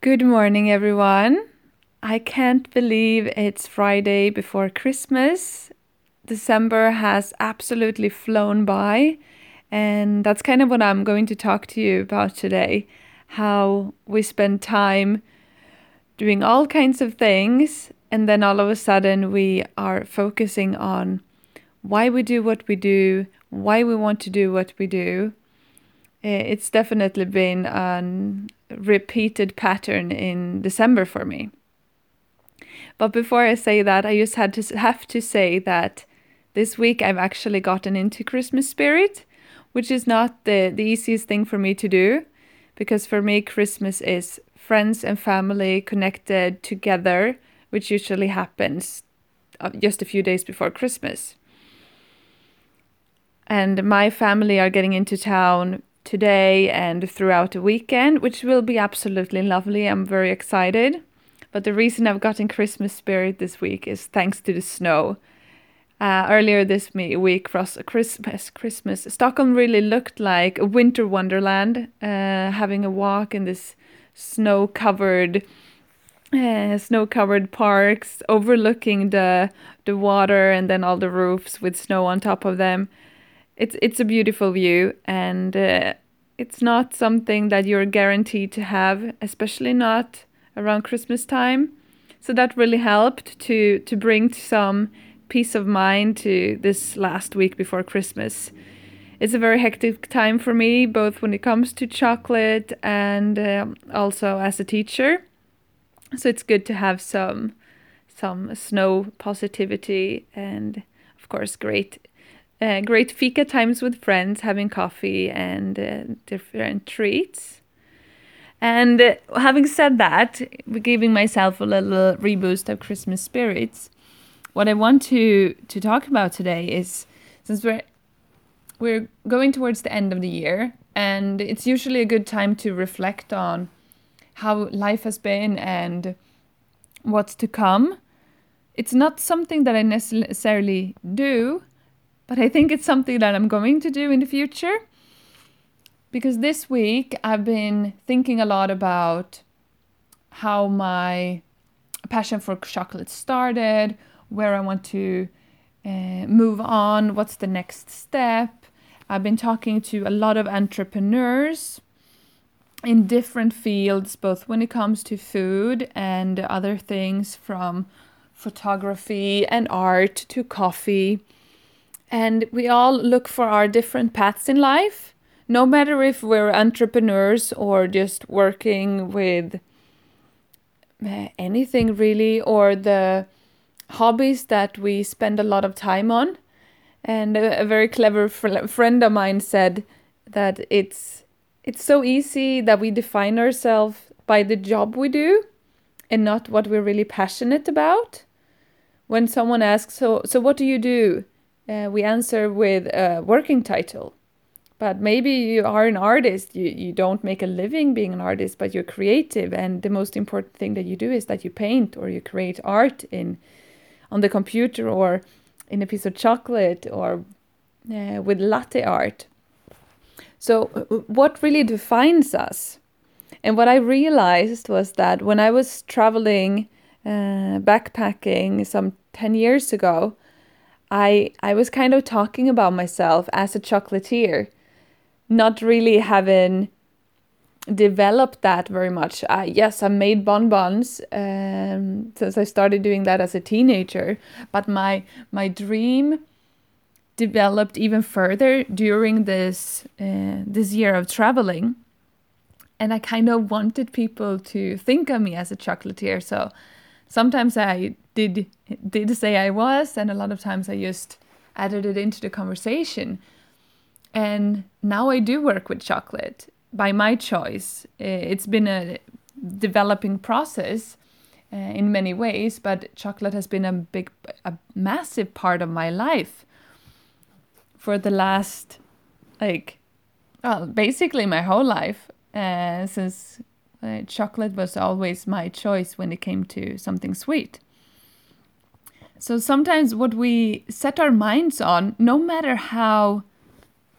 Good morning, everyone. I can't believe it's Friday before Christmas. December has absolutely flown by, and that's kind of what I'm going to talk to you about today how we spend time doing all kinds of things, and then all of a sudden we are focusing on why we do what we do, why we want to do what we do. Eh, it's definitely been a repeated pattern in December for me. But before I say that, I just had to have to say that this week I've actually gotten into Christmas spirit, which is not the, the easiest thing for me to do because for me Christmas is friends and family connected together, which usually happens uh, just a few days before Christmas. And my family are getting into town today and throughout the weekend, which will be absolutely lovely. I'm very excited. But the reason I've gotten Christmas spirit this week is thanks to the snow. Uh, earlier this week, Christmas, Christmas, Stockholm really looked like a winter wonderland. Uh, having a walk in this snow-covered, uh, snow-covered parks, overlooking the the water, and then all the roofs with snow on top of them. It's it's a beautiful view, and uh, it's not something that you're guaranteed to have, especially not around Christmas time. So that really helped to to bring some peace of mind to this last week before Christmas. It's a very hectic time for me, both when it comes to chocolate and um, also as a teacher. So it's good to have some some snow positivity and of course great uh, great fika times with friends, having coffee and uh, different treats. And uh, having said that, giving myself a little reboost of Christmas spirits, what I want to to talk about today is since we're we're going towards the end of the year, and it's usually a good time to reflect on how life has been and what's to come. It's not something that I necessarily do, but I think it's something that I'm going to do in the future because this week I've been thinking a lot about how my passion for chocolate started, where I want to uh, move on, what's the next step. I've been talking to a lot of entrepreneurs in different fields, both when it comes to food and other things from photography and art to coffee. And we all look for our different paths in life no matter if we're entrepreneurs or just working with eh, anything really, or the hobbies that we spend a lot of time on. And a, a very clever fr- friend of mine said that it's it's so easy that we define ourselves by the job we do and not what we're really passionate about. When someone asks, "So, so what do you do?" Uh, we answer with a working title. But maybe you are an artist. You, you don't make a living being an artist but you're creative. And the most important thing that you do is that you paint or you create art in on the computer or in a piece of chocolate or uh, with latte art. So uh, uh, what really defines us? And what i realized was that when i was traveling uh, backpacking some 10 years ago I I was kind of talking about myself as a chocolatier not really having developed that very much. Uh, yes, I made bonbons um, since I started doing that as a teenager, but my my dream developed even further during this uh, this year of traveling, and I kind of wanted people to think of me as a chocolatier. So sometimes I did did say I was, and a lot of times I just added it into the conversation and now I do work with chocolate by my choice. It's been a developing process uh, in many ways, but chocolate has been a big, a massive part of my life for the last, like, well, basically my whole life, uh, since uh, chocolate was always my choice when it came to something sweet. So sometimes what we set our minds on, no matter how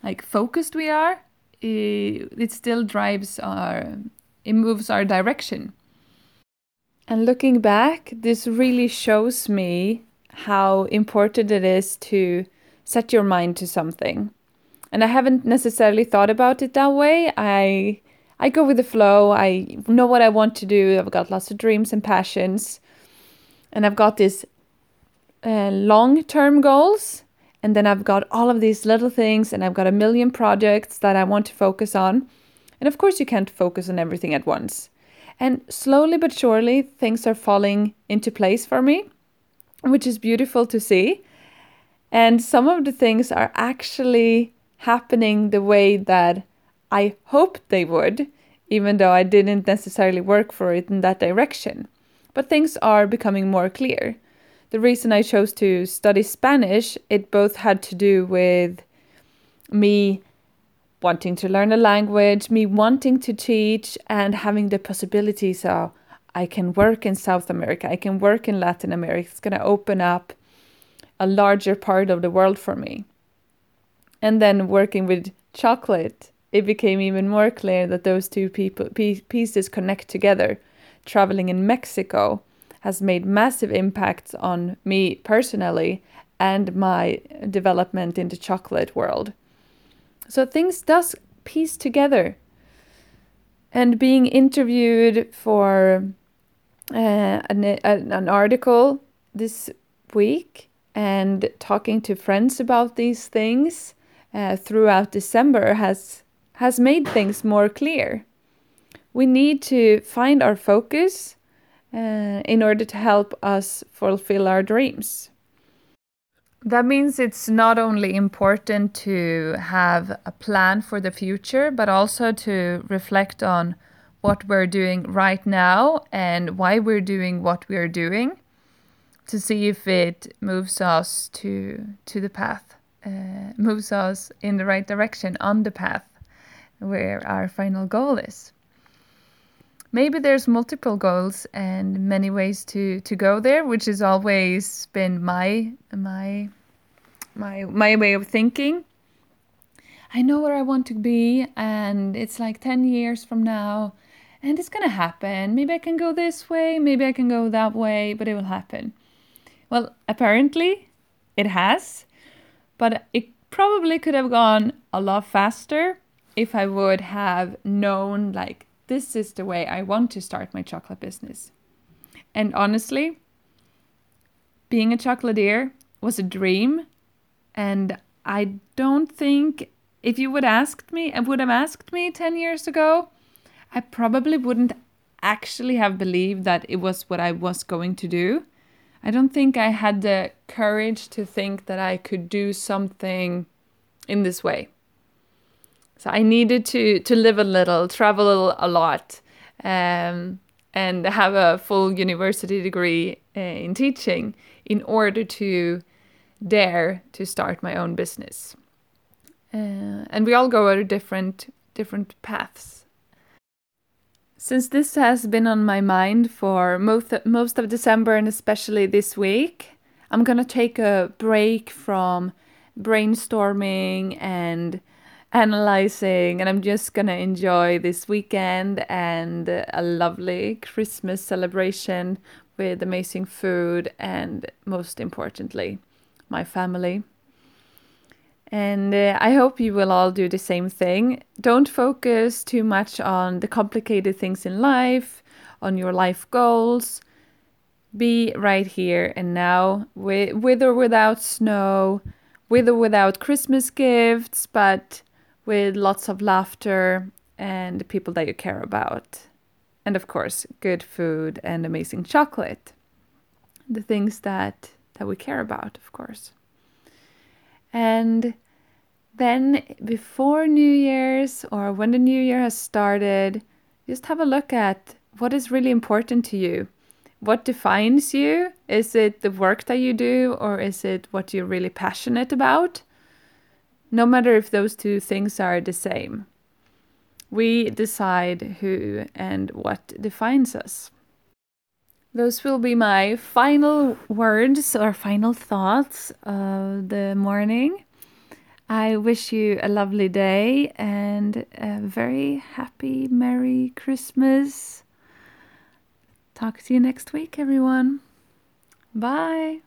like focused we are, it, still drives our, it moves our direction. And looking back, this really shows me how important it is to set your mind to something. And I haven't necessarily thought about it that way. I I go with the flow. I know what I want to do. I've got lots of dreams and passions. And I've got these uh, long-term goals and then I've got all of these little things and I've got a million projects that I want to focus on. And of course you can't focus on everything at once. And slowly but surely things are falling into place for me, which is beautiful to see. And some of the things are actually happening the way that I hoped they would, even though I didn't necessarily work for it in that direction. But things are becoming more clear. The reason I chose to study Spanish, it both had to do with me wanting to learn a language, me wanting to teach, and having the possibility so I can work in South America, I can work in Latin America. It's going to open up a larger part of the world for me. And then working with chocolate, it became even more clear that those two people, pieces connect together. Traveling in Mexico has made massive impacts on me personally and my development in the chocolate world. So things does piece together. And being interviewed for uh, an, an article this week and talking to friends about these things uh, throughout December has has made things more clear. We need to find our focus uh, in order to help us fulfill our dreams. That means it's not only important to have a plan for the future, but also to reflect on what we're doing right now and why we're doing what we're doing to see if it moves us to to the path uh, moves us in the right direction on the path where our final goal is maybe there's multiple goals and many ways to to go there which has always been my my my my way of thinking. I know where i want to be and it's like 10 years from now and it's going to happen. Maybe i can go this way maybe i can go that way but it will happen. Well apparently it has but it probably could have gone a lot faster if i would have known like this is the way I want to start my chocolate business. And honestly, being a chocolatier was a dream. And I don't think if you would asked me, I would have asked me 10 years ago, I probably wouldn't actually have believed that it was what I was going to do. I don't think I had the courage to think that I could do something in this way. So I needed to to live a little, travel a lot, um, and have a full university degree uh, in teaching in order to dare to start my own business. Uh, and we all go at different different paths. Since this has been on my mind for most most of December and especially this week, I'm gonna take a break from brainstorming and analyzing, and I'm just gonna enjoy this weekend and a lovely Christmas celebration with amazing food and most importantly, my family. And uh, I hope you will all do the same thing. Don't focus too much on the complicated things in life, on your life goals. Be right here and now, with, with or without snow, with or without Christmas gifts, but with lots of laughter and people that you care about. And of course, good food and amazing chocolate. The things that that we care about, of course. And then before New Year's or when the new year has started, just have a look at what is really important to you. What defines you? Is it the work that you do or is it what you're really passionate about? No matter if those two things are the same. We decide who and what defines us. Those will be my final words or final thoughts of the morning. I wish you a lovely day and a very happy, Merry Christmas. Talk to you next week, everyone. Bye.